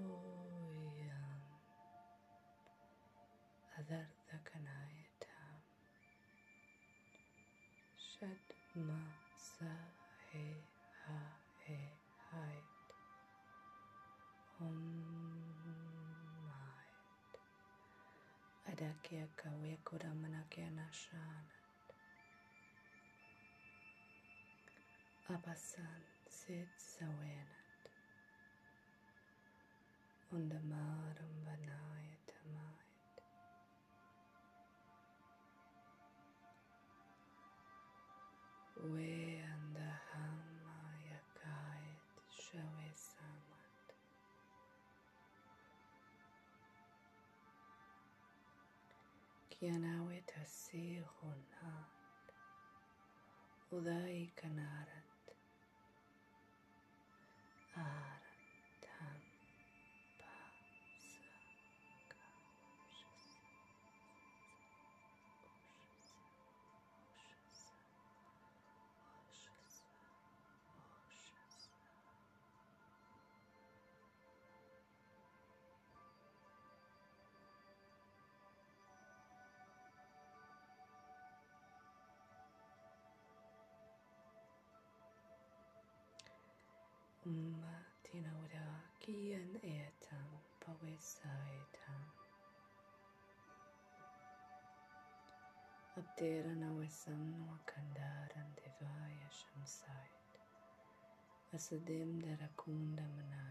Oyan Adarthakanayata Shadma Sa He Ha He Hait Om Mait Adakia Kawekura Manakia Nashanat Abasan Sit Sawenat Undamaram Vanayatamayat We Andahamayakayat Shawe Samat Kianaweta Sihunat Udai Kanarat Tina wada kian etam pawesaitam. Abdera nawesam wakandaran devaya shamsait. Asadim darakunda manayatam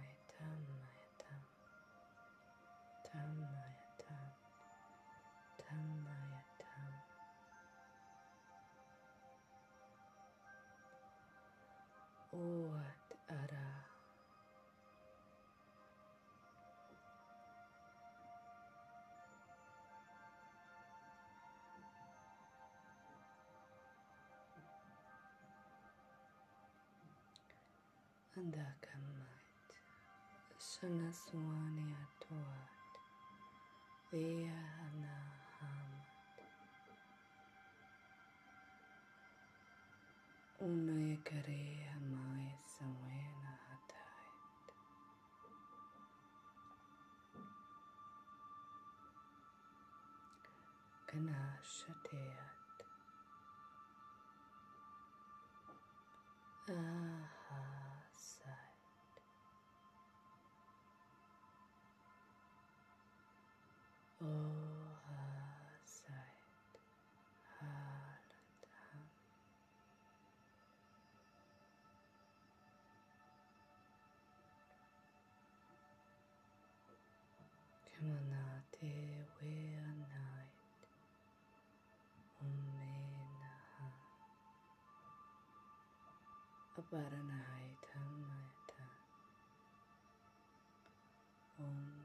Kandakamait, Shanaswani Atuat, Vehanahamat, Unayakare Hamai Samwena Hatait. Ganashateat. Ah. ಅಪರ್ಣಾಯ Dhamma Om